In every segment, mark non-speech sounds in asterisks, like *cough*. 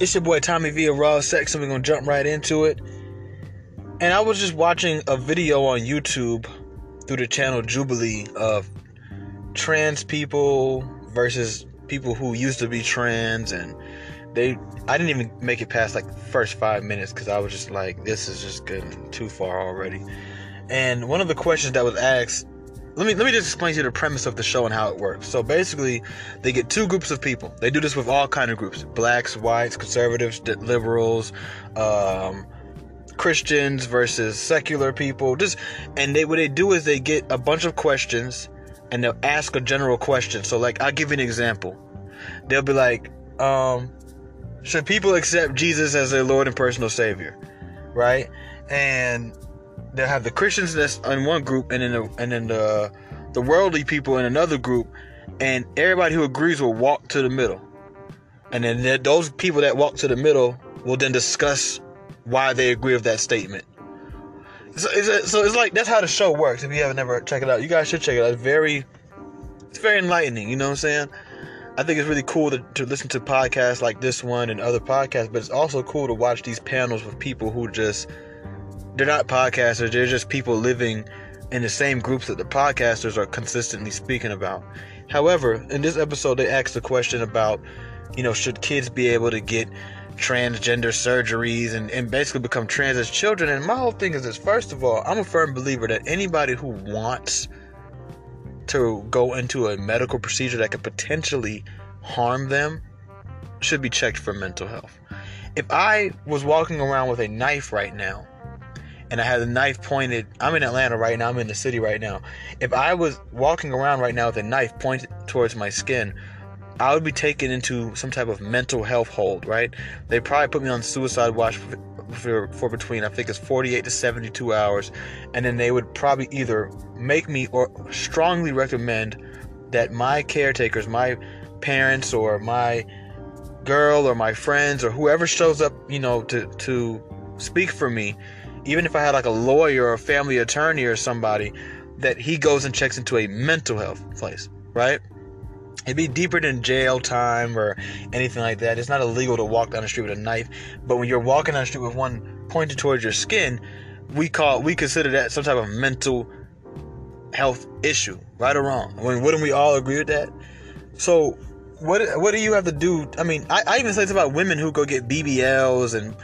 It's your boy Tommy V of Raw Secks, and we're gonna jump right into it. And I was just watching a video on YouTube through the channel Jubilee of trans people versus people who used to be trans, and they. I didn't even make it past like the first five minutes because I was just like, this is just getting too far already. And one of the questions that was asked let me let me just explain to you the premise of the show and how it works. So basically, they get two groups of people. They do this with all kind of groups: blacks, whites, conservatives, liberals, um, Christians versus secular people. Just and they what they do is they get a bunch of questions and they'll ask a general question. So like I'll give you an example. They'll be like, um, should people accept Jesus as their Lord and personal Savior? Right? And they'll have the Christians that's in one group, and then the, and then the the worldly people in another group, and everybody who agrees will walk to the middle, and then those people that walk to the middle will then discuss why they agree with that statement. So it's, so it's like that's how the show works. If you haven't ever checked it out, you guys should check it out. It's very it's very enlightening. You know what I'm saying? I think it's really cool to, to listen to podcasts like this one and other podcasts, but it's also cool to watch these panels with people who just they're not podcasters, they're just people living in the same groups that the podcasters are consistently speaking about. However, in this episode, they asked the question about, you know, should kids be able to get transgender surgeries and, and basically become trans as children? And my whole thing is this first of all, I'm a firm believer that anybody who wants to go into a medical procedure that could potentially harm them should be checked for mental health. If I was walking around with a knife right now and I had a knife pointed. I'm in Atlanta right now. I'm in the city right now. If I was walking around right now with a knife pointed towards my skin, I would be taken into some type of mental health hold, right? They probably put me on suicide watch for, for, for, between I think it's 48 to 72 hours, and then they would probably either make me or strongly recommend that my caretakers, my parents or my girl or my friends or whoever shows up, you know, to to speak for me, even if I had like a lawyer or a family attorney or somebody, that he goes and checks into a mental health place, right? It'd be deeper than jail time or anything like that. It's not illegal to walk down the street with a knife, but when you're walking down the street with one pointed towards your skin, we call we consider that some type of mental health issue, right or wrong. I mean, wouldn't we all agree with that? So, what what do you have to do? I mean, I, I even say it's about women who go get BBLs and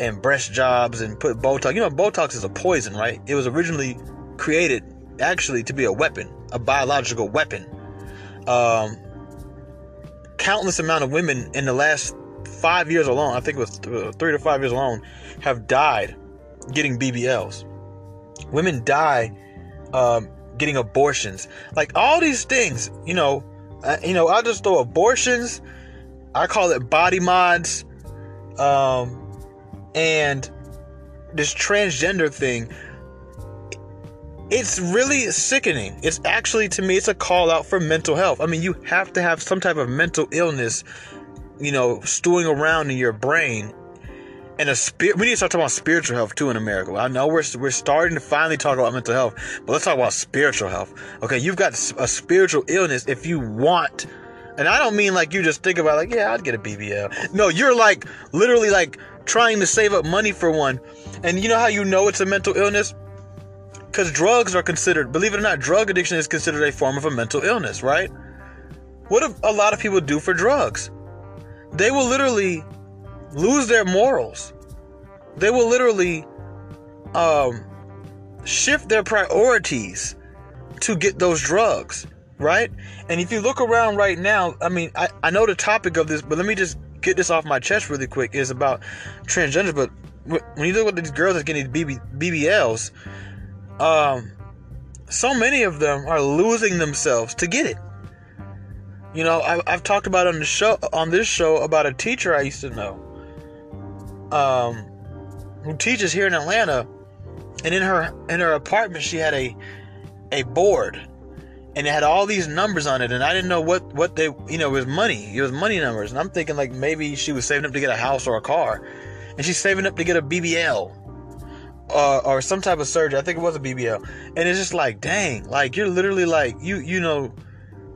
and breast jobs and put Botox. You know, Botox is a poison, right? It was originally created actually to be a weapon, a biological weapon. Um, countless amount of women in the last five years alone, I think it was three to five years alone, have died getting BBLs. Women die um, getting abortions. Like all these things, you know, uh, you know, I just throw abortions. I call it body mods. Um, and this transgender thing it's really sickening. It's actually to me it's a call out for mental health. I mean you have to have some type of mental illness you know stewing around in your brain. And a spirit we need to start talking about spiritual health too in america. I know we're, we're starting to finally talk about mental health but let's talk about spiritual health. Okay you've got a spiritual illness if you want and i don't mean like you just think about like yeah i'd get a bbl no you're like literally like trying to save up money for one. And you know how you know it's a mental illness? Because drugs are considered, believe it or not, drug addiction is considered a form of a mental illness, right? What do a lot of people do for drugs? They will literally lose their morals. They will literally um, shift their priorities to get those drugs, right? And if you look around right now, I mean, I, I know the topic of this, but let me just get this off my chest really quick is about transgender. But when you look at these girls that getting BB, BBLs, um, so many of them are losing themselves to get it. You know, I, I've talked about on the show on this show about a teacher I used to know, um, who teaches here in Atlanta, and in her in her apartment she had a a board and it had all these numbers on it and i didn't know what what they you know it was money. It was money numbers and i'm thinking like maybe she was saving up to get a house or a car and she's saving up to get a bbl uh, or some type of surgery. I think it was a bbl and it's just like dang like you're literally like you you know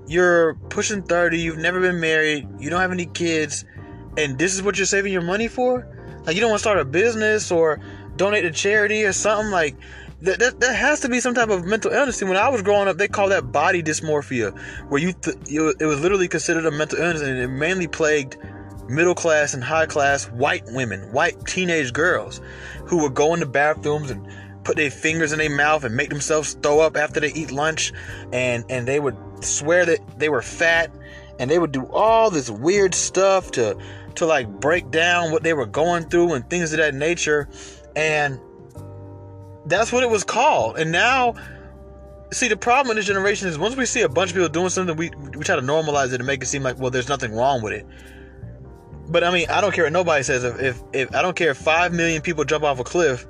you're pushing 30 you've never been married you don't have any kids and this is what you're saving your money for? Like you don't want to start a business or donate to charity or something like that, that, that has to be some type of mental illness. See, when I was growing up, they call that body dysmorphia, where you, th- it was literally considered a mental illness, and it mainly plagued middle class and high class white women, white teenage girls, who would go in the bathrooms and put their fingers in their mouth and make themselves throw up after they eat lunch, and and they would swear that they were fat, and they would do all this weird stuff to to like break down what they were going through and things of that nature, and that's what it was called. And now, see, the problem in this generation is once we see a bunch of people doing something, we we try to normalize it and make it seem like well, there's nothing wrong with it. But I mean, I don't care what nobody says. If, if, if I don't care if five million people jump off a cliff,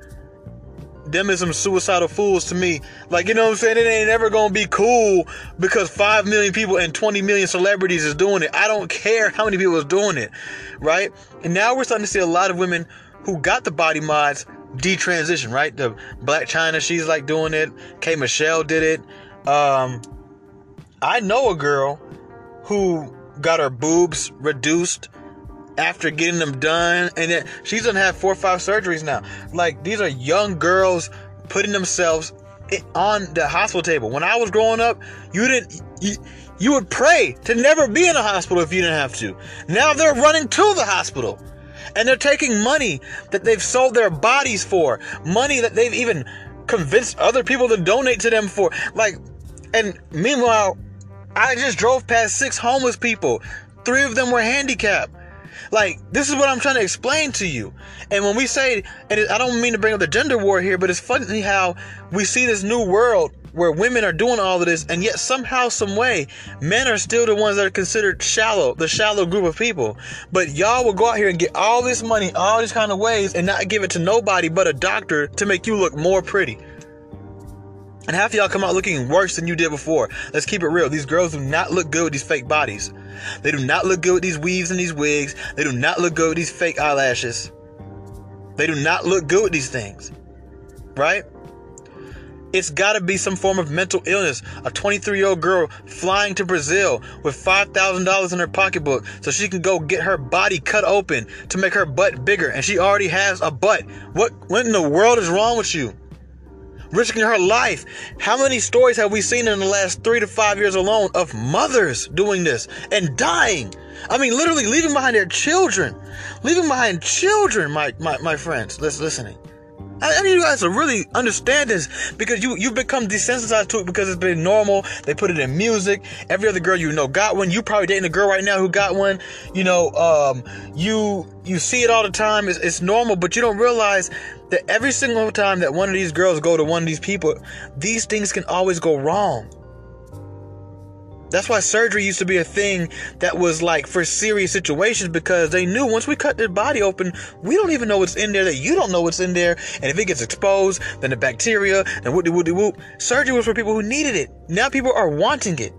them is some suicidal fools to me. Like, you know what I'm saying? It ain't ever gonna be cool because 5 million people and 20 million celebrities is doing it. I don't care how many people is doing it, right? And now we're starting to see a lot of women who got the body mods detransition, right? The Blac Chyna, she's like doing it. K Michelle did it. Um, I know a girl who got her boobs reduced after getting them done, and then she's gonna have four or five surgeries now. Like these are young girls putting themselves on the hospital table. When I was growing up, you didn't. You, you would pray to never be in a hospital if you didn't have to. Now they're running to the hospital. And they're taking money that they've sold their bodies for, money that they've even convinced other people to donate to them for. Like, and meanwhile, I just drove past six homeless people. Three of them were handicapped. Like, this is what I'm trying to explain to you. And when we say, and I don't mean to bring up the gender war here, but it's funny how we see this new world where women are doing all of this, and yet somehow, some way, men are still the ones that are considered shallow, the shallow group of people. But y'all will go out here and get all this money, all these kind of ways, and not give it to nobody but a doctor to make you look more pretty. And half of y'all come out looking worse than you did before. Let's keep it real. These girls do not look good with these fake bodies. They do not look good with these weaves and these wigs. They do not look good with these fake eyelashes. They do not look good with these things. Right? It's got to be some form of mental illness. A 23 year old girl flying to Brazil with $5,000 in her pocketbook so she can go get her body cut open to make her butt bigger. And she already has a butt. What, what in the world is wrong with you? Risking her life. How many stories have we seen in the last three to five years alone of mothers doing this and dying? I mean, literally leaving behind their children. Leaving behind children, my, my, my friends. Listen, listening. I, need you guys to really understand this because you you've become desensitized to it because it's been normal. They put it in music. Every other girl you know got one. You probably dating a girl right now who got one. You know, um, you you see it all the time. It's, it's normal, but you don't realize that every single time that one of these girls go to one of these people, these things can always go wrong. That's why surgery used to be a thing that was like for serious situations because they knew once we cut their body open, we don't even know what's in there that you don't know what's in there. And if it gets exposed, then the bacteria, then whoop whoop whoop. Surgery was for people who needed it. Now people are wanting it.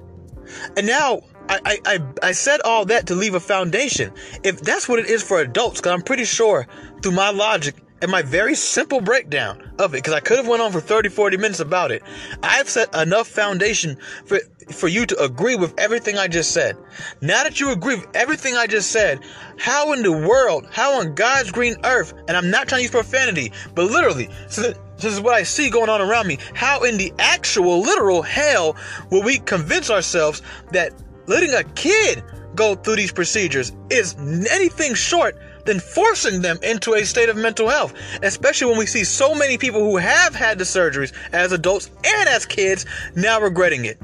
And now I, I, I said all that to leave a foundation. If that's what it is for adults, because I'm pretty sure through my logic, and my very simple breakdown of it because i could have went on for 30 40 minutes about it i've set enough foundation for for you to agree with everything i just said now that you agree with everything i just said how in the world how on god's green earth and i'm not trying to use profanity but literally so this is what I see going on around me. How in the actual literal hell will we convince ourselves that letting a kid go through these procedures is anything short than forcing them into a state of mental health, especially when we see so many people who have had the surgeries as adults and as kids now regretting it.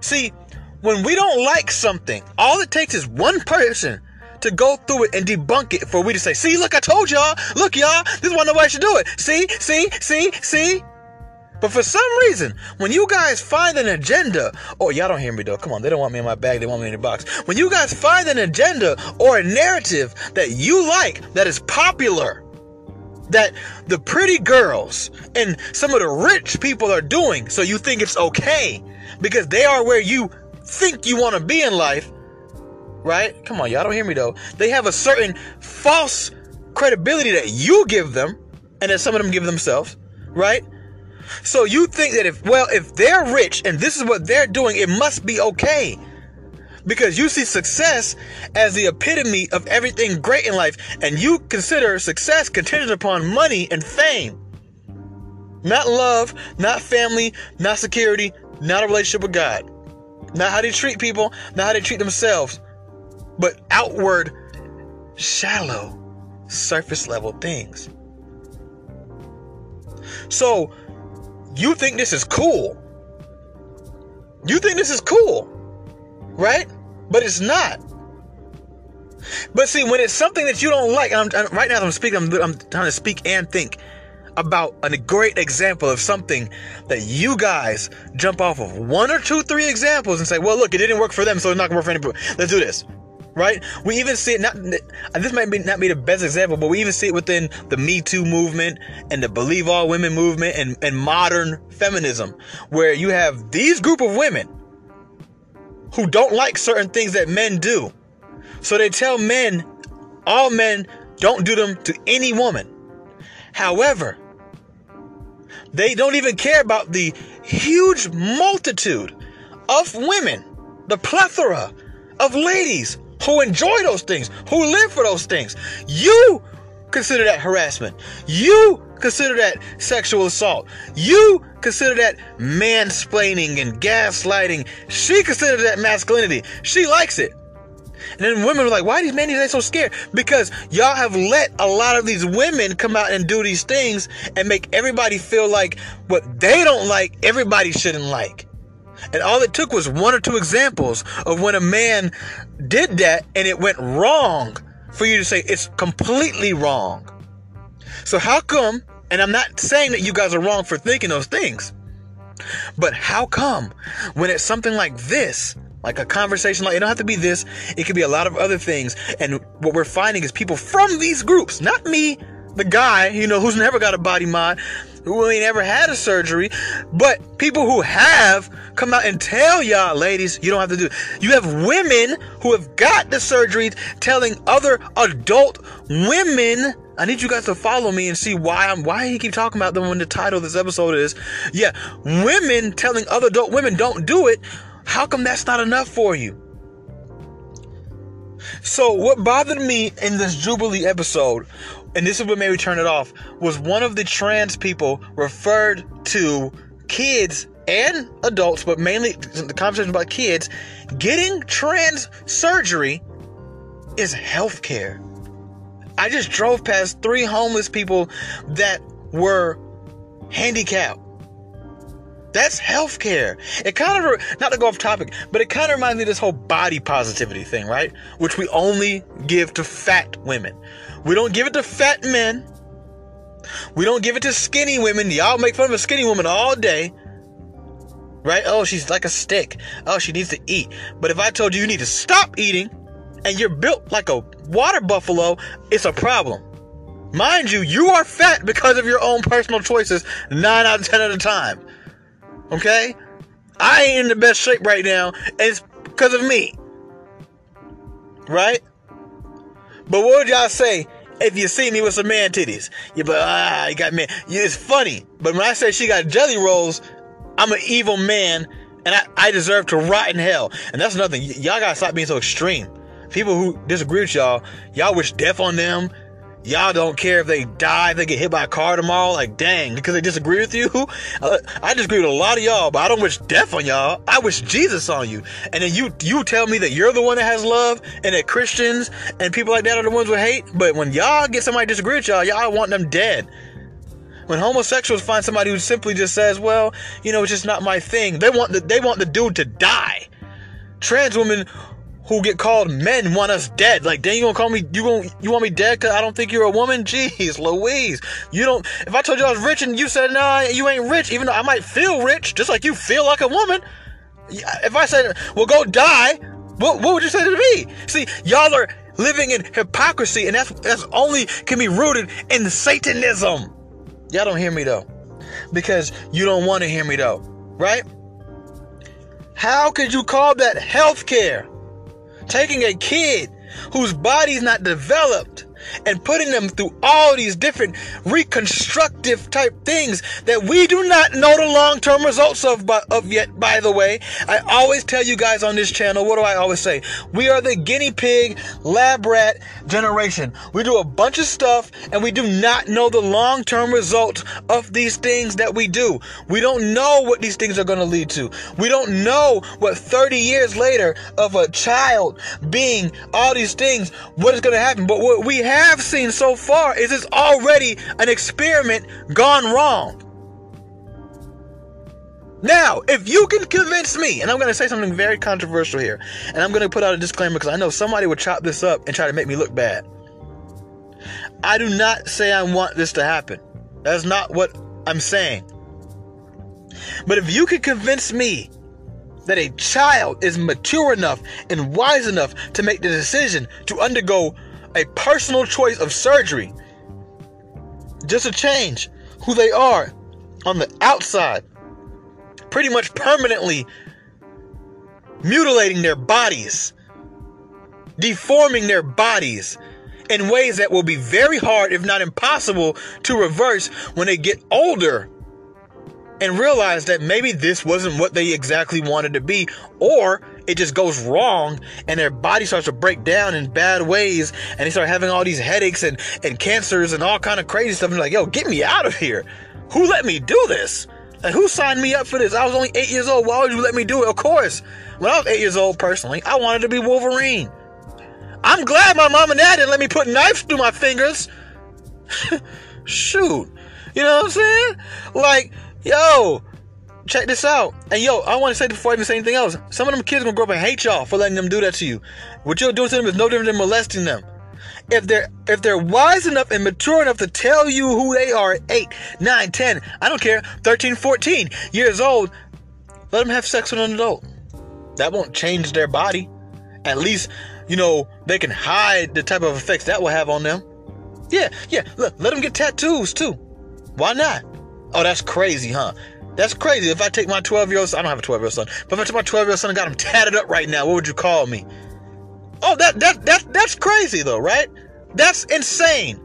See, when we don't like something, all it takes is one person to go through it and debunk it for we to say, see, look, I told y'all, look, y'all, this is way I should do it. See, see, see, see. But for some reason, when you guys find an agenda, oh, y'all don't hear me though. Come on, they don't want me in my bag, they want me in the box. When you guys find an agenda or a narrative that you like, that is popular, that the pretty girls and some of the rich people are doing, so you think it's okay because they are where you think you want to be in life, right? Come on, y'all don't hear me though. They have a certain false credibility that you give them and that some of them give themselves, right? So you think that if, well, if they're rich and this is what they're doing, it must be okay. because you see success as the epitome of everything great in life, and you consider success contingent upon money and fame. Not love, not family, not security, not a relationship with God. Not how they treat people, not how they treat themselves, but outward, shallow, surface level things. So, you think this is cool. You think this is cool, right? But it's not. But see, when it's something that you don't like, I'm, I'm, right now I'm speaking, I'm, I'm trying to speak and think about a great example of something that you guys jump off of one or two, three examples and say, well, look, it didn't work for them, so it's not gonna work for anybody. Let's do this. Right? We even see it not this might be not be the best example, but we even see it within the Me Too movement and the Believe All Women movement and, and modern feminism, where you have these group of women who don't like certain things that men do. So they tell men, all men don't do them to any woman. However, they don't even care about the huge multitude of women, the plethora of ladies who enjoy those things, who live for those things. You consider that harassment. You consider that sexual assault. You consider that mansplaining and gaslighting. She considers that masculinity. She likes it. And then women were like, why are these men they so scared? Because y'all have let a lot of these women come out and do these things and make everybody feel like what they don't like, everybody shouldn't like. And all it took was one or two examples of when a man did that and it went wrong for you to say it's completely wrong. So how come, and I'm not saying that you guys are wrong for thinking those things, but how come when it's something like this, like a conversation like it don't have to be this, it could be a lot of other things. And what we're finding is people from these groups, not me, the guy, you know, who's never got a body mod, who ain't ever had a surgery, but people who have come out and tell y'all, ladies, you don't have to do. It. You have women who have got the surgeries telling other adult women. I need you guys to follow me and see why I'm why he keep talking about them when the title of this episode is. Yeah, women telling other adult women don't do it how come that's not enough for you? So, what bothered me in this Jubilee episode, and this is what made me turn it off, was one of the trans people referred to kids and adults, but mainly the conversation about kids, getting trans surgery is healthcare. I just drove past three homeless people that were handicapped that's healthcare. It kind of, not to go off topic, but it kind of reminds me of this whole body positivity thing, right? Which we only give to fat women. We don't give it to fat men. We don't give it to skinny women. Y'all make fun of a skinny woman all day. Right? Oh, she's like a stick. Oh, she needs to eat. But if I told you you need to stop eating and you're built like a water buffalo, it's a problem. Mind you, you are fat because of your own personal choices 9 out of 10 of the time. Okay? I ain't in the best shape right now, it's because of me. Right? But what would y'all say if you see me with some man titties? You but ah, you got man. It's funny, but when I say she got jelly rolls, I'm an evil man, and I, I deserve to rot in hell. And that's nothing. Y- y'all gotta stop being so extreme. People who disagree with y'all, y'all wish death on them. Y'all don't care if they die, if they get hit by a car tomorrow. Like, dang, because they disagree with you. *laughs* Uh, I disagree with a lot of y'all, but I don't wish death on y'all. I wish Jesus on you. And then you you tell me that you're the one that has love, and that Christians and people like that are the ones with hate. But when y'all get somebody disagree with y'all, y'all want them dead. When homosexuals find somebody who simply just says, "Well, you know, it's just not my thing," they want the they want the dude to die. Trans women who get called men want us dead. Like, then you gonna call me? You gonna you want me dead? Cause I don't think you're a woman? *laughs* Jeez, Louise, you don't. If I told you I was rich and you said nah, you ain't rich, even though I might feel rich, just like you feel like a woman. If I said, well, go die, what what would you say to me? See, y'all are living in hypocrisy, and that's that's only can be rooted in Satanism. Y'all don't hear me though, because you don't want to hear me though, right? How could you call that health care? Taking a kid whose body's not developed and putting them through all these different reconstructive type things that we do not know the long-term results of, of yet by the way. I always tell you guys on this channel what do i always say? We are the guinea pig lab rat generation. We do a bunch of stuff and we do not know the long-term results of these things that we do. We don't know what these things are going to lead to. We don't know what 30 years later of a child being all these things what is going to happen. But what we have seen so far is it's already an experiment gone wrong. Now, if you can convince me, and I'm going to say something very controversial here, and I'm going to put out a disclaimer because I know somebody would chop this up and try to make me look bad. I do not say I want this to happen. That's not what I'm saying. But if you can convince me that a child is mature enough and wise enough to make the decision to undergo a personal choice of surgery just to change who they are on the outside, pretty much permanently mutilating their bodies, deforming their bodies in ways that will be very hard, if not impossible, to reverse when they get older and realize that maybe this wasn't what they exactly wanted to be, or it just goes wrong and their body starts to break down in bad ways and they start having all these headaches and, and cancers and all kind of crazy stuff. And like, yo, get me out of here. Who let me do this? Like, who signed me up for this? I was only eight years old. Why would you let me do it? Of course. When I was eight years old, personally, I wanted to be Wolverine. I'm glad my mom and dad didn't let me put knives through my fingers. *laughs* Shoot. You know what I'm saying? Like, yo, check this out. And yo, I want to say before I even say anything else, some of them kids gonna grow up and hate y'all for letting them do that to you. What you're doing to them is no different than molesting them. If they're if they're wise enough and mature enough to tell you who they are at 8, 9, 10, I don't care, 13, 14 years old, let them have sex with an adult. That won't change their body. At least, you know, they can hide the type of effects that will have on them. Yeah, yeah, look, let them get tattoos too. Why not? Oh, that's crazy, huh? That's crazy. If I take my 12 year old son, I don't have a 12 year old son, but if I take my 12 year old son and got him tatted up right now, what would you call me? Oh, that, that, that, that's crazy though, right? That's insane,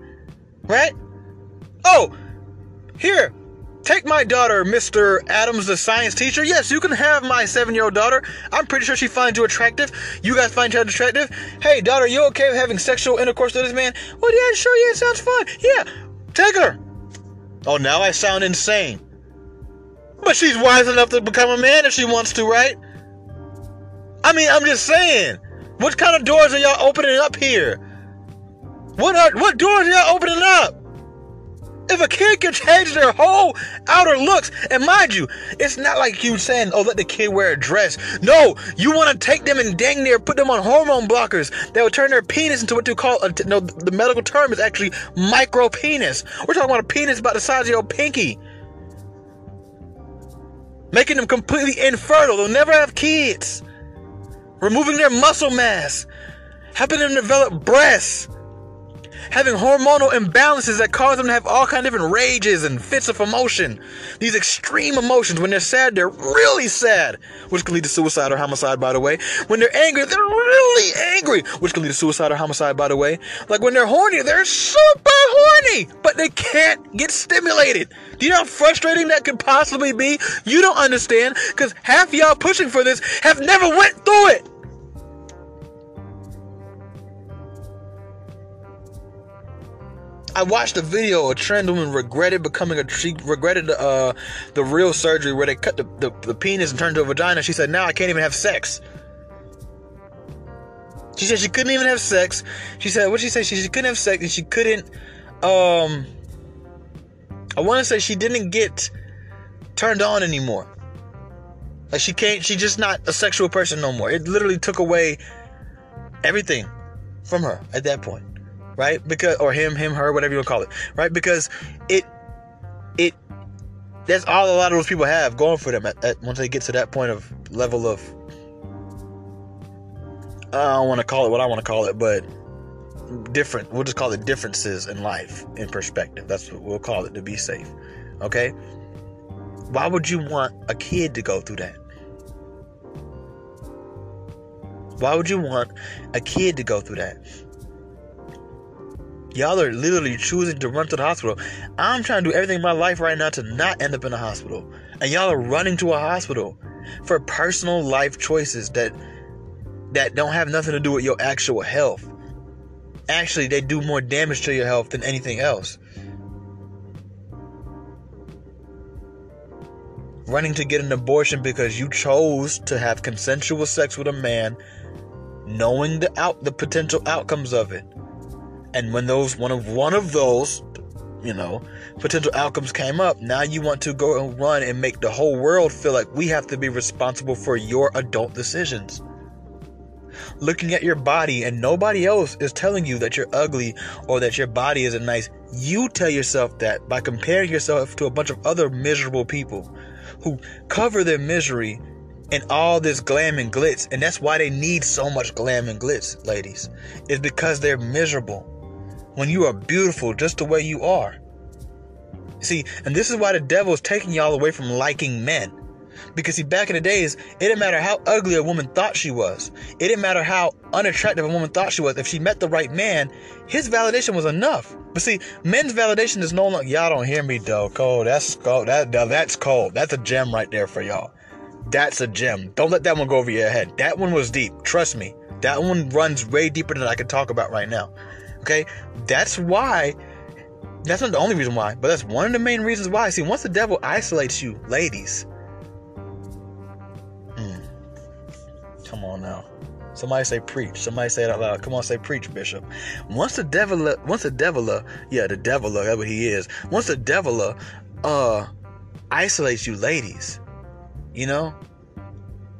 right? Oh, here, take my daughter, Mr. Adams, the science teacher. Yes, you can have my seven year old daughter. I'm pretty sure she finds you attractive. You guys find her attractive. Hey, daughter, you okay with having sexual intercourse with this man? Well, yeah, sure, yeah, sounds fun. Yeah, take her. Oh, now I sound insane. But she's wise enough to become a man if she wants to, right? I mean, I'm just saying. What kind of doors are y'all opening up here? What are what doors are y'all opening up? If a kid can change their whole outer looks, and mind you, it's not like you saying, "Oh, let the kid wear a dress." No, you want to take them and dang near put them on hormone blockers that will turn their penis into what they call a, no. The medical term is actually micro penis. We're talking about a penis about the size of your pinky, making them completely infertile. They'll never have kids. Removing their muscle mass, helping them develop breasts having hormonal imbalances that cause them to have all kind of different rages and fits of emotion. These extreme emotions. When they're sad, they're really sad, which can lead to suicide or homicide, by the way. When they're angry, they're really angry, which can lead to suicide or homicide, by the way. Like when they're horny, they're super horny, but they can't get stimulated. Do you know how frustrating that could possibly be? You don't understand, because half y'all pushing for this have never went through it. I watched a video. A trans woman regretted becoming a. She regretted the uh, the real surgery where they cut the, the, the penis and turned to a vagina. She said, "Now I can't even have sex." She said she couldn't even have sex. She said what she said she, she couldn't have sex and she couldn't. Um, I want to say she didn't get turned on anymore. Like she can't. She's just not a sexual person no more. It literally took away everything from her at that point right? Because or him, him, her, whatever you want to call it, right? Because it it that's all a lot of those people have going for them at, at once they get to that point of level of I don't want to call it what I want to call it, but different. We'll just call it differences in life, in perspective. That's what we'll call it to be safe. Okay? Why would you want a kid to go through that? Why would you want a kid to go through that? Y'all are literally choosing to run to the hospital. I'm trying to do everything in my life right now to not end up in a hospital. And y'all are running to a hospital for personal life choices that that don't have nothing to do with your actual health. Actually, they do more damage to your health than anything else. Running to get an abortion because you chose to have consensual sex with a man, knowing the out the potential outcomes of it. And when those one of one of those, you know, potential outcomes came up, now you want to go and run and make the whole world feel like we have to be responsible for your adult decisions looking at your body and nobody else is telling you that you're ugly or that your body isn't nice. You tell yourself that by comparing yourself to a bunch of other miserable people who cover their misery in all this glam and glitz. And that's why they need so much glam and glitz, ladies, is because they're miserable when you are beautiful just the way you are. See, and this is why the devil is taking y'all away from liking men. Because see, back in the days, it didn't matter how ugly a woman thought she was. It didn't matter how unattractive a woman thought she was. If she met the right man, his validation was enough. But see, men's validation is no longer. Y'all don't hear me though. Cold. That's cold. That that's cold. That's a gem right there for y'all. That's a gem. Don't let that one go over your head. That one was deep. Trust me. That one runs way deeper than I can talk about right now. Okay? That's why that's not the only reason why, but that's one of the main reasons why. See, once the devil isolates you, ladies, Come on now. Somebody say preach. Somebody say it out loud. Come on, say preach, Bishop. Once the devil, once the devil, yeah, the devil, that's what he is. Once the devil, uh, isolates you, ladies, you know,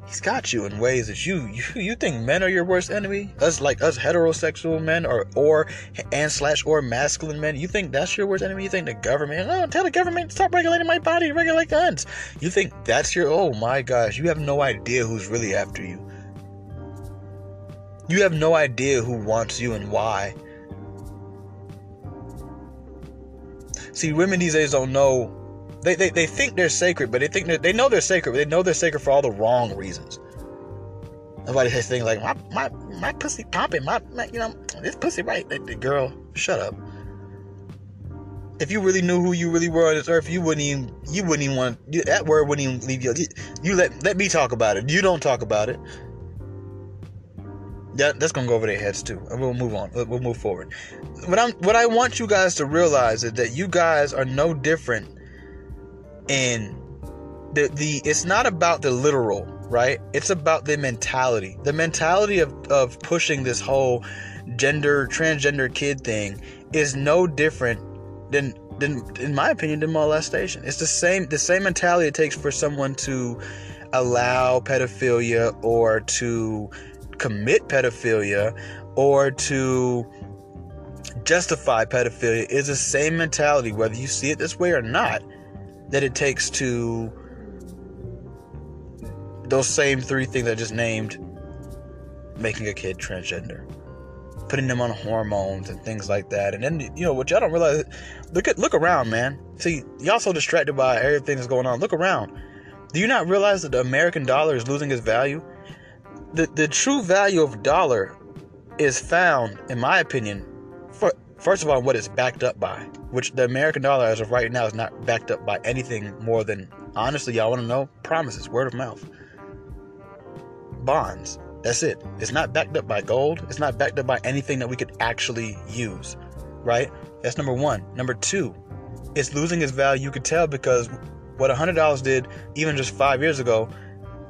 he's got you in ways that you you you think men are your worst enemy. Us like us heterosexual men or or and slash or masculine men. You think that's your worst enemy? You think the government? Oh, tell the government stop regulating my body, regulate guns. You think that's your? Oh my gosh, you have no idea who's really after you. You have no idea who wants you and why. See, women these days don't know. They, they, they think they're sacred, but they think they know they're sacred, but they know they're sacred for all the wrong reasons. Nobody says things like my my my pussy popping, my, my you know this pussy right. Girl, shut up. If you really knew who you really were on this earth, you wouldn't even you wouldn't even want that word wouldn't even leave you. You let let me talk about it. You don't talk about it that, that's gonna go over their heads too. And we'll move on. We'll move forward. What I'm what I want you guys to realize is that you guys are no different in the the it's not about the literal, right? It's about the mentality. The mentality of, of pushing this whole gender transgender kid thing is no different than than in my opinion than molestation. It's the same the same mentality it takes for someone to allow pedophilia or to commit pedophilia or to justify pedophilia is the same mentality, whether you see it this way or not, that it takes to those same three things I just named making a kid transgender, putting them on hormones and things like that. And then, you know, what y'all don't realize, look at, look around, man. See, y'all so distracted by everything that's going on. Look around. Do you not realize that the American dollar is losing its value? the, the true value of dollar is found, in my opinion, first of all, what it's backed up by, which the American dollar, as of right now, is not backed up by anything more than, honestly, y'all want to know? Promises, word of mouth, bonds. That's it. It's not backed up by gold. It's not backed up by anything that we could actually use, right? That's number one. Number two, it's losing its value. You could tell because what $100 did even just five years ago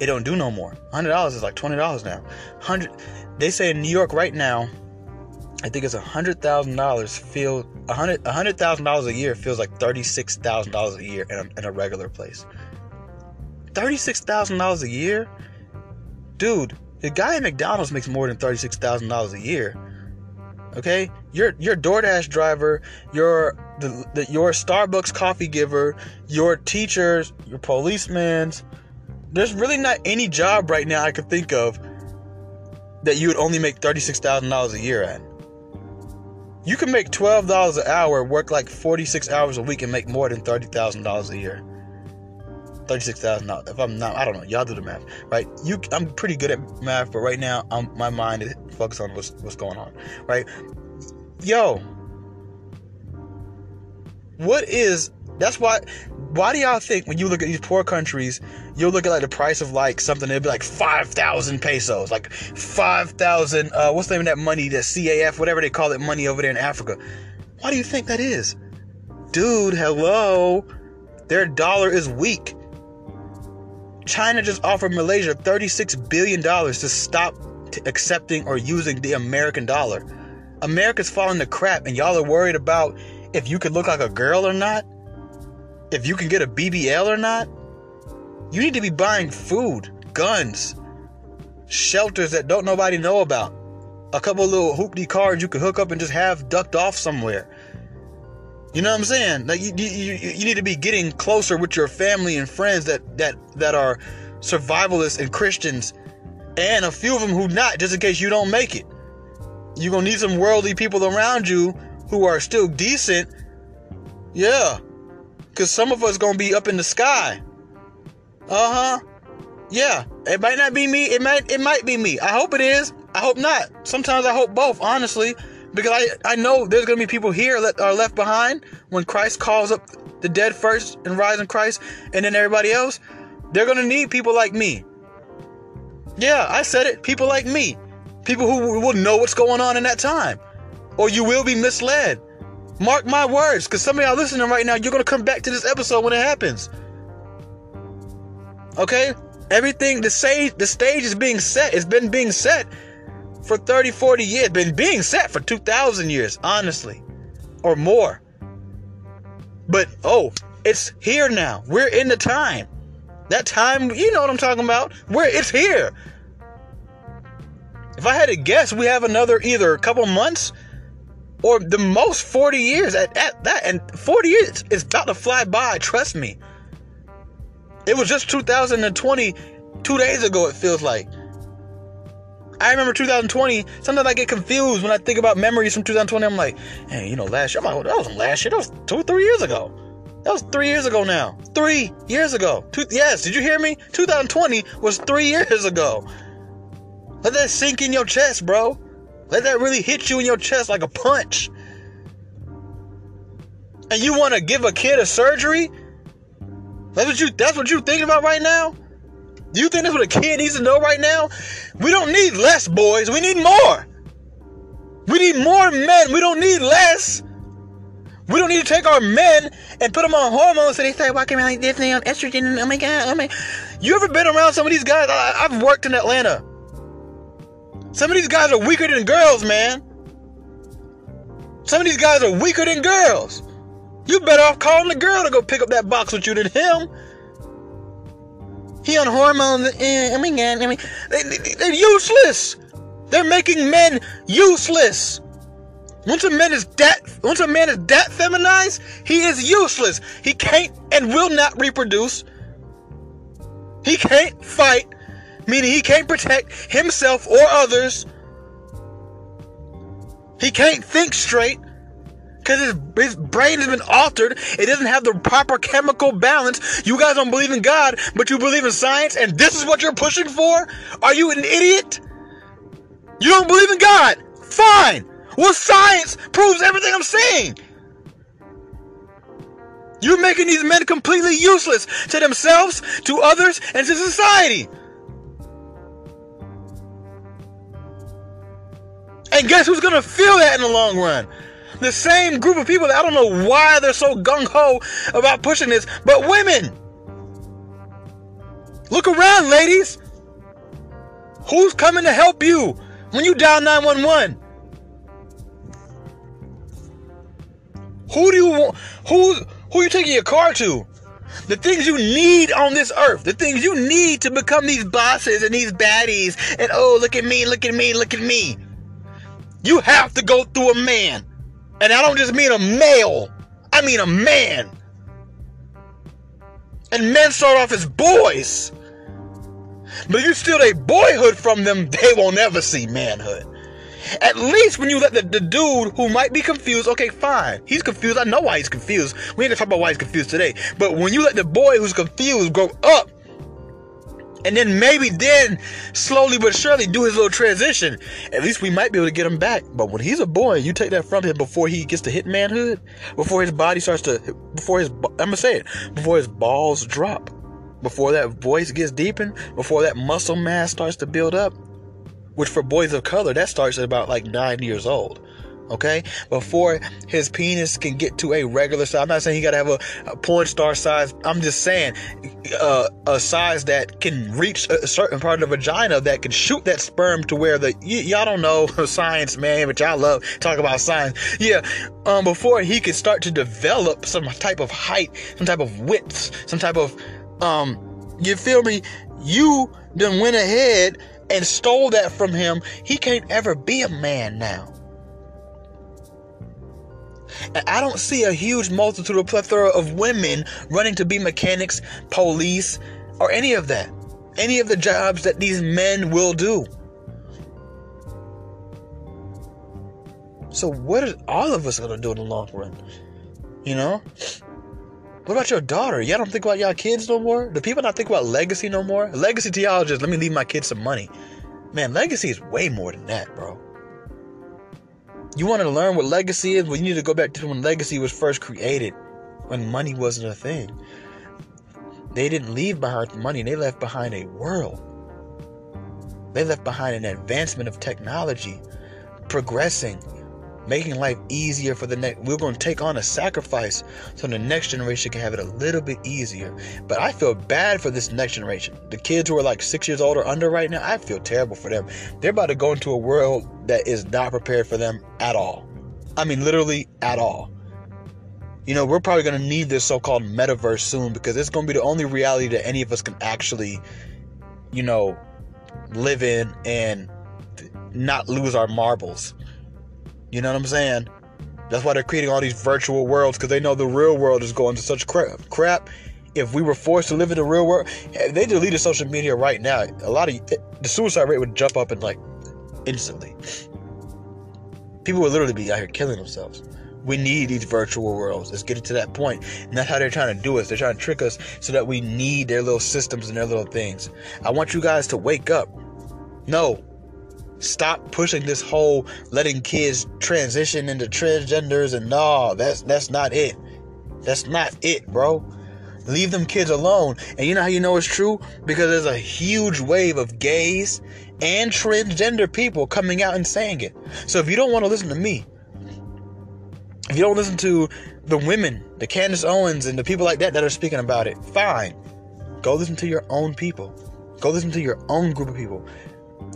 it don't do no more. Hundred dollars is like twenty dollars now. Hundred. They say in New York right now, I think it's a hundred thousand dollars. Feel a hundred a hundred thousand dollars a year feels like thirty six thousand dollars a year in a, in a regular place. Thirty six thousand dollars a year, dude. The guy at McDonald's makes more than thirty six thousand dollars a year. Okay, your your DoorDash driver, your the, the, your Starbucks coffee giver, your teachers, your policemen's, there's really not any job right now I could think of that you would only make $36,000 a year at. You can make $12 an hour, work like 46 hours a week, and make more than $30,000 a year. $36,000. If I'm not, I don't know. Y'all do the math, right? You, I'm pretty good at math, but right now, I'm, my mind is focused on what's, what's going on, right? Yo, what is that's why why do y'all think when you look at these poor countries, you'll look at like the price of like something, It'd be like five thousand pesos, like five thousand. Uh, what's the name of that money? The CAF, whatever they call it, money over there in Africa. Why do you think that is, dude? Hello, their dollar is weak. China just offered Malaysia thirty-six billion dollars to stop t- accepting or using the American dollar. America's falling to crap, and y'all are worried about if you could look like a girl or not if you can get a BBL or not, you need to be buying food, guns, shelters that don't nobody know about, a couple little hoopty cards you could hook up and just have ducked off somewhere. You know what I'm saying? Like you, you, you need to be getting closer with your family and friends that that that are survivalists and Christians, and a few of them who not, just in case you don't make it. You're gonna need some worldly people around you who are still decent. Yeah, Cause some of us gonna be up in the sky. Uh huh. Yeah, it might not be me. It might it might be me. I hope it is. I hope not. Sometimes I hope both, honestly, because I I know there's gonna be people here that are left behind when Christ calls up the dead first and rise in Christ, and then everybody else. They're gonna need people like me. Yeah, I said it. People like me. People who will know what's going on in that time. Or you will be misled. Mark my words, because some of y'all listening right now, you're going to come back to this episode when it happens. Okay? Everything, the stage, the stage is being set. It's been being set for 30, 40 years. Been being set for 2,000 years, honestly. Or more. But, oh, it's here now. We're in the time. That time, you know what I'm talking about. Where it's here. If I had to guess, we have another either a couple months or the most 40 years at, at that and 40 years is about to fly by trust me. It was just 2020 two days ago it feels like. I remember 2020 sometimes i get confused when i think about memories from 2020 i'm like hey you know last year I'm like, that wasn't last year that was two three years ago. That was three years ago now. Three years ago. Two, yes did you hear me? 2020 was three years ago. Let that sink in your chest bro let that really hit you in your chest like a punch. And you want to give a kid a surgery? That's what you that's what you thinking about right now? Do you think that's what a kid needs to know right now? We don't need less boys, we need more. We need more men, we don't need less. We don't need to take our men and put them on hormones and they start walking around like this and on estrogen. Oh my god, oh my. You ever been around some of these guys? I, I've worked in Atlanta. Some of these guys are weaker than girls, man. Some of these guys are weaker than girls. You better off calling the girl to go pick up that box with you than him. He on hormones. I mean, I mean, they, they, they're useless. They're making men useless. Once a man is that, once a man is that feminized, he is useless. He can't and will not reproduce. He can't fight meaning he can't protect himself or others. He can't think straight because his, his brain has been altered. It doesn't have the proper chemical balance. You guys don't believe in God, but you believe in science, and this is what you're pushing for? Are you an idiot? You don't believe in God? Fine. Well, science proves everything I'm saying. You're making these men completely useless to themselves, to others, and to society. And guess who's gonna feel that in the long run? The same group of people that I don't know why they're so gung ho about pushing this, but women. Look around, ladies. Who's coming to help you when you dial 911? Who do you want? Who who are you taking your car to? The things you need on this earth, the things you need to become these bosses and these baddies, and oh, look at me, look at me, look at me. You have to go through a man. And I don't just mean a male, I mean a man. And men start off as boys. But you steal their boyhood from them, *laughs* they will never see manhood. At least when you let the, the dude who might be confused, okay, fine. He's confused. I know why he's confused. We ain't gonna talk about why he's confused today. But when you let the boy who's confused grow up And then maybe then slowly but surely do his little transition. At least we might be able to get him back. But when he's a boy, you take that from him before he gets to hit manhood, before his body starts to, before his, I'm gonna say it, before his balls drop, before that voice gets deepened, before that muscle mass starts to build up, which for boys of color, that starts at about like nine years old okay? Before his penis can get to a regular size. I'm not saying he got to have a, a, porn star size. I'm just saying uh, a size that can reach a certain part of the vagina that can shoot that sperm to where the y- y'all don't know *laughs* science, man, but y'all love talk about science. Yeah, um, before he could start to develop some type of height, some type of width, some type of um, you feel me? You then went ahead and stole that from him. He can't ever be a man now. And I don't see a huge multitude or plethora of women running to be mechanics, police, or any of that. Any of the jobs that these men will do. So what are all of us gonna do in the long run? You know? What about your daughter? Y'all don't think about y'all kids no more? Do people not think about legacy no more? Legacy to y'all just let me leave my kids some money. Man, legacy is way more than that, bro. You want to learn what legacy is? Well, you need to go back to when legacy was first created, when money wasn't a thing. They didn't leave behind money, they left behind a world. They left behind an advancement of technology, progressing, making life easier for the next. We're going to take on a sacrifice so the next generation can have it a little bit easier. But I feel bad for this next generation. The kids who are like six years old or under right now, I feel terrible for them. They're about to go into a world that is not prepared for them at all. I mean, literally at all. You know, we're probably going to need this so called metaverse soon because it's going to be the only reality that any of us can actually, you know, live in and not lose our marbles. You know what I'm saying? That's why they're creating all these virtual worlds because they know the real world is going to such crap. Crap. If we were forced to live in the real world, if they deleted social media right now, a lot of eh, the suicide rate would jump up and like instantly. People would literally be out here killing themselves. We need these virtual worlds. It's getting to that point. And that's how they're trying to do us. They're trying to trick us so that we need their little systems and their little things. I want you guys to wake up. No, Stop pushing this whole letting kids transition into transgenders and no, that's that's not it. That's not it, bro. Leave them kids alone. And you know how you know it's true? Because there's a huge wave of gays and transgender people coming out and saying it. So if you don't want to listen to me, if you don't listen to the women, the Candace Owens and the people like that that are speaking about it, fine. Go listen to your own people. Go listen to your own group of people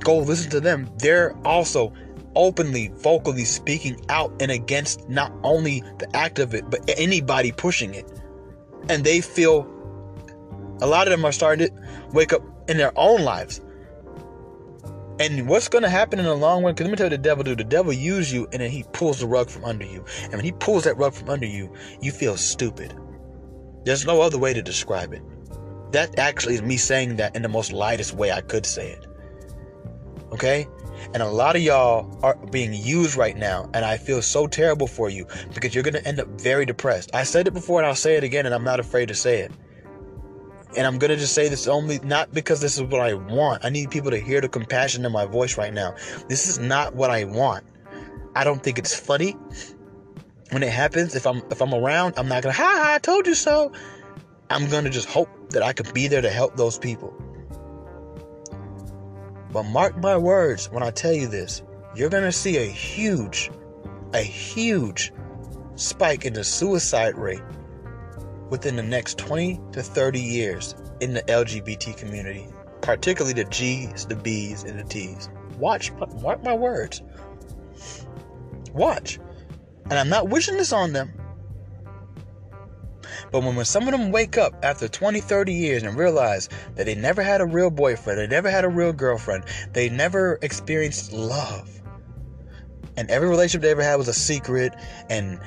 go listen to them. They're also openly, vocally speaking out and against not only the act of it, but anybody pushing it. And they feel a lot of them are starting to wake up in their own lives. And what's going to happen in the long run? Because let me tell you, the devil do. The devil use you, and then he pulls the rug from under you. And when he pulls that rug from under you, you feel stupid. There's no other way to describe it. That actually is me saying that in the most lightest way I could say it. Okay? And a lot of y'all are being used right now, and I feel so terrible for you because you're going to end up very depressed. I said it before and I'll say it again, and I'm not afraid to say it. And I'm going to just say this only not because this is what I want. I need people to hear the compassion in my voice right now. This is not what I want. I don't think it's funny when it happens. If I'm if I'm around, I'm not to ha ha I told you so. I'm to just hope that I could be there to help those people. But mark my words when I tell you this, you're going to see a huge, a huge spike in the suicide rate within the next 20 to 30 years in the LGBT community, particularly the G's, the B's, and the T's. Watch, mark my words. Watch. And I'm not wishing this on them. But when, when some of them wake up after 20, 30 years and realize that they never had a real boyfriend, they never had a real girlfriend, they never experienced love, and every relationship they ever had was a secret, and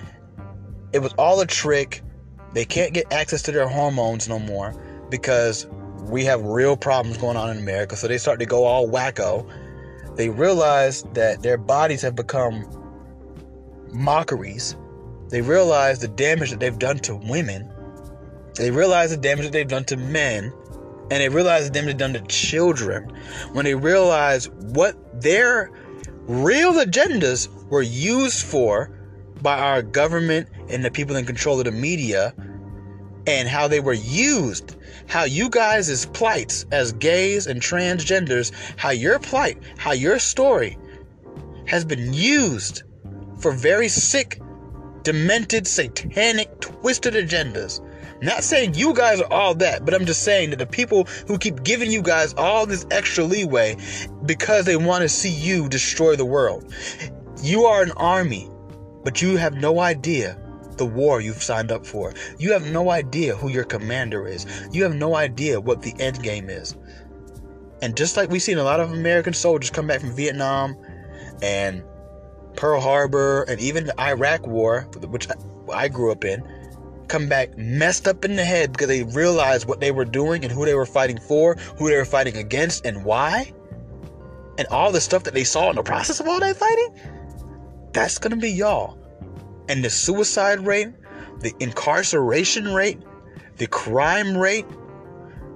it was all a trick, they can't get access to their hormones no more because we have real problems going on in America. So they start to go all wacko. They realize that their bodies have become mockeries they realize the damage that they've done to women. They realize the damage that they've done to men. and they realize the damage they've done to children, when they realize what their real agendas were used for by our government and the people in control of the media, and how they were used, how you guys' plights as gays and transgenders, how your plight, how your story has been used for very sick, demented, satanic, twisted agendas. Not saying you guys are all that, but I'm just saying that the people who keep giving you guys all this extra leeway because they want to see you destroy the world. You are an army, but you have no idea the war you've signed up for. You have no idea who your commander is. You have no idea what the end game is. And just like we've seen a lot of American soldiers come back from Vietnam and Pearl Harbor and even the Iraq War, which I grew up in, come back messed up in the head because they realized what they were doing and who they were fighting for, who they were fighting against, and why. And all the stuff that they saw in the process of all that fighting. That's gonna be y'all. And the suicide rate, the incarceration rate, the crime rate,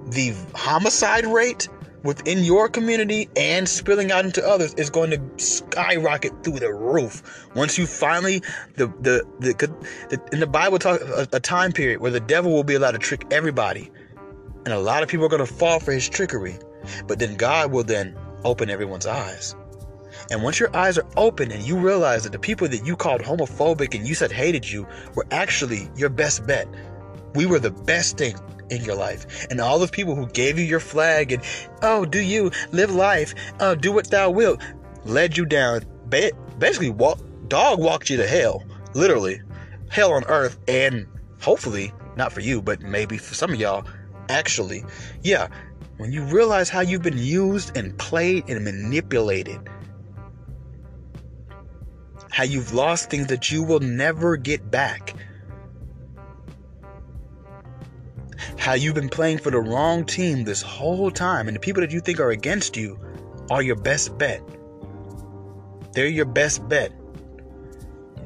the homicide rate, within your community and spilling out into others is going to skyrocket through the roof. Once you finally the the the, the in the bible talk a, a time period where the devil will be allowed to trick everybody and a lot of people are going to fall for his trickery but then god will then open everyone's eyes. And once your eyes are open and you realize that the people that you called homophobic and you said hated you were actually your best bet we were the best thing in your life. And all those people who gave you your flag and, oh, do you live life? Oh, do what thou wilt, led you down. Basically, walk, dog walked you to hell. Literally. Hell on earth. And hopefully, not for you, but maybe for some of y'all, actually. Yeah. When you realize how you've been used and played and manipulated, how you've lost things that you will never get back how you've been playing for the wrong team this whole time, and the people that you think are against you are your best bet. They're your best bet.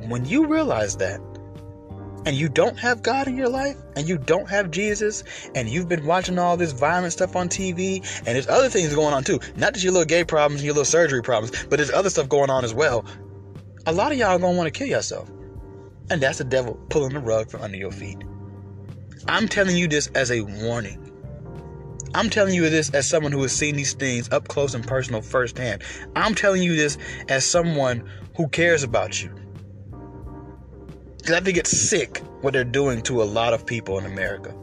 When you realize that, and you don't have God in your life, and you don't have Jesus, and you've been watching all this violent stuff on TV, and there's other things going on too. Not just your little gay problems and your little surgery problems, but there's other stuff going on as well. A lot of y'all are gonna want to kill yourself. And that's the devil pulling the rug from under your feet. I'm telling you this as a warning. I'm telling you this as someone who has seen these things up close and personal firsthand. I'm telling you this as someone who cares about you. Because I think it's sick what they're doing to a lot of people in America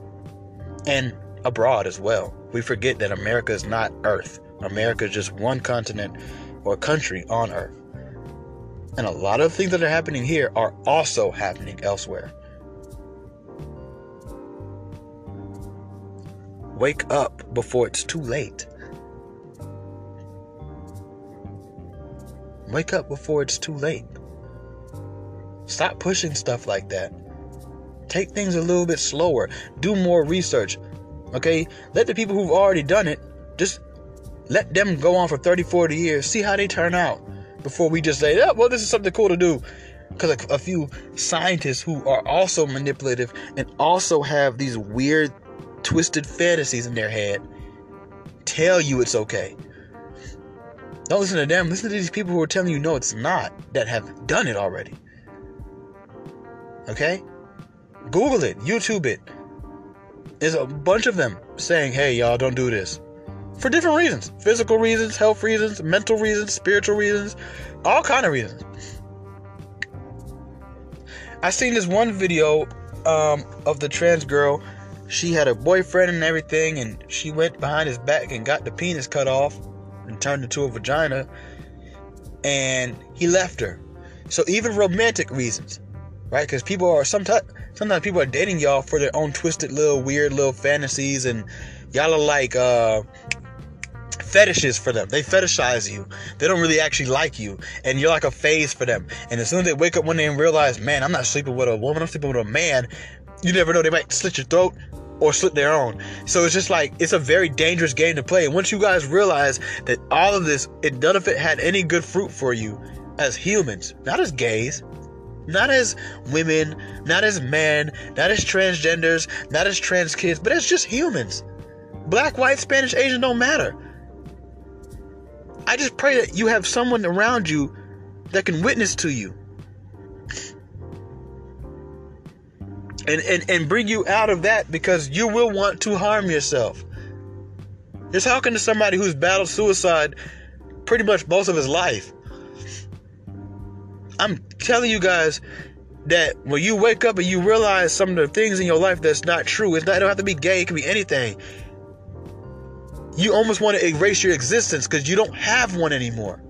and abroad as well. We forget that America is not Earth, America is just one continent or country on Earth. And a lot of things that are happening here are also happening elsewhere. Wake up before it's too late. Wake up before it's too late. Stop pushing stuff like that. Take things a little bit slower. Do more research. Okay? Let the people who've already done it just let them go on for 30, 40 years. See how they turn out before we just say, oh, well, this is something cool to do. Because a, a few scientists who are also manipulative and also have these weird twisted fantasies in their head tell you it's okay. Don't listen to them. Listen to these people who are telling you no, it's not, that have done it already. Okay? Google it, YouTube it. There's a bunch of them saying, hey, y'all, don't do this. For different reasons physical reasons, health reasons, mental reasons, spiritual reasons, all kind of reasons. I seen this one video um, of the trans girl she had a boyfriend and everything, and she went behind his back and got the penis cut off and turned into a vagina, and he left her. So even romantic reasons, right? Because people are sometimes sometimes people are dating y'all for their own twisted little weird little fantasies, and y'all are like uh, fetishes for them. They fetishize you. They don't really actually like you, and you're like a phase for them. And as soon as they wake up one day and realize, man, I'm not sleeping with a woman, I'm sleeping with a man. You never know, they might slit your throat or slit their own. So it's just like it's a very dangerous game to play. And once you guys realize that all of this, it none of it had any good fruit for you as humans, not as gays, not as women, not as men, not as transgenders, not as trans kids, but as just humans. Black, white, Spanish, Asian don't matter. I just pray that you have someone around you that can witness to you. And, and, and bring you out of that because you will want to harm yourself. Just talking to somebody who's battled suicide pretty much most of his life. I'm telling you guys that when you wake up and you realize some of the things in your life that's not true, it's not, it don't have to be gay, it can be anything. You almost want to erase your existence because you don't have one anymore.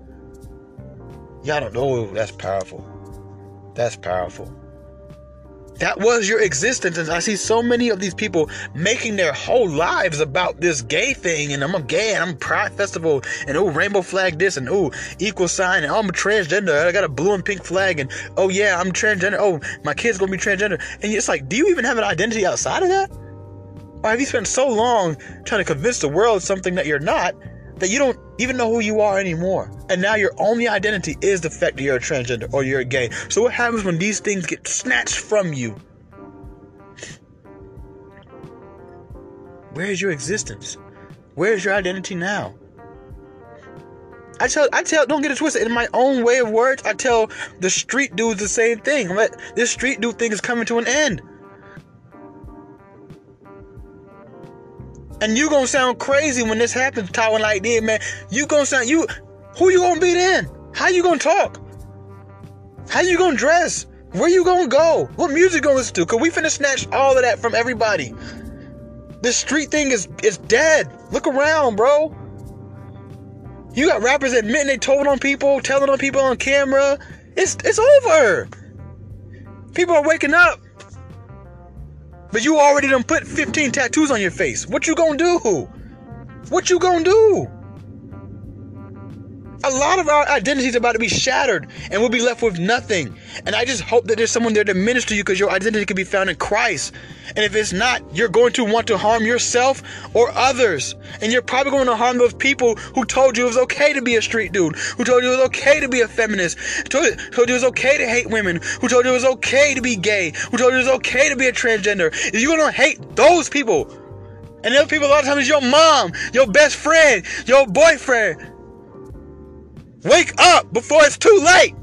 Y'all don't know that's powerful. That's powerful. That was your existence. And I see so many of these people making their whole lives about this gay thing. And I'm a gay and I'm pride festival. And oh, rainbow flag this. And oh, equal sign. And oh, I'm a transgender. I got a blue and pink flag. And oh, yeah, I'm transgender. Oh, my kid's going to be transgender. And it's like, do you even have an identity outside of that? Or have you spent so long trying to convince the world something that you're not that you don't even know who you are anymore. And now your only identity is the fact that you're a transgender or you're gay. So what happens when these things get snatched from you? Where is your existence? Where is your identity now? I tell, I tell, don't get it twisted. In my own way of words, I tell the street dudes the same thing. Let this street dude thing is coming to an end. And you gonna sound crazy when this happens, talking like this, man. You gonna sound you who you gonna be then? How you gonna talk? How you gonna dress? Where you gonna go? What music gonna listen to? Cause we finna snatch all of that from everybody. This street thing is is dead. Look around, bro. You got rappers admitting they told on people, telling on people on camera. It's it's over. People are waking up. But you already done put 15 tattoos on your face. What you gonna do? What you gonna do? A lot of our identities about to be shattered and we'll be left with nothing. And I just hope that there's someone there to minister you because your identity can be found in Christ. And if it's not, you're going to want to harm yourself or others. And you're probably going to harm those people who told you it was okay to be a street dude, who told you it was okay to be a feminist, told you, told you it was okay to hate women, who told you it was okay to be gay, who told you it was okay to be a transgender. You're going to hate those people. And those people a lot of times your mom, your best friend, your boyfriend, Wake up before it's too late.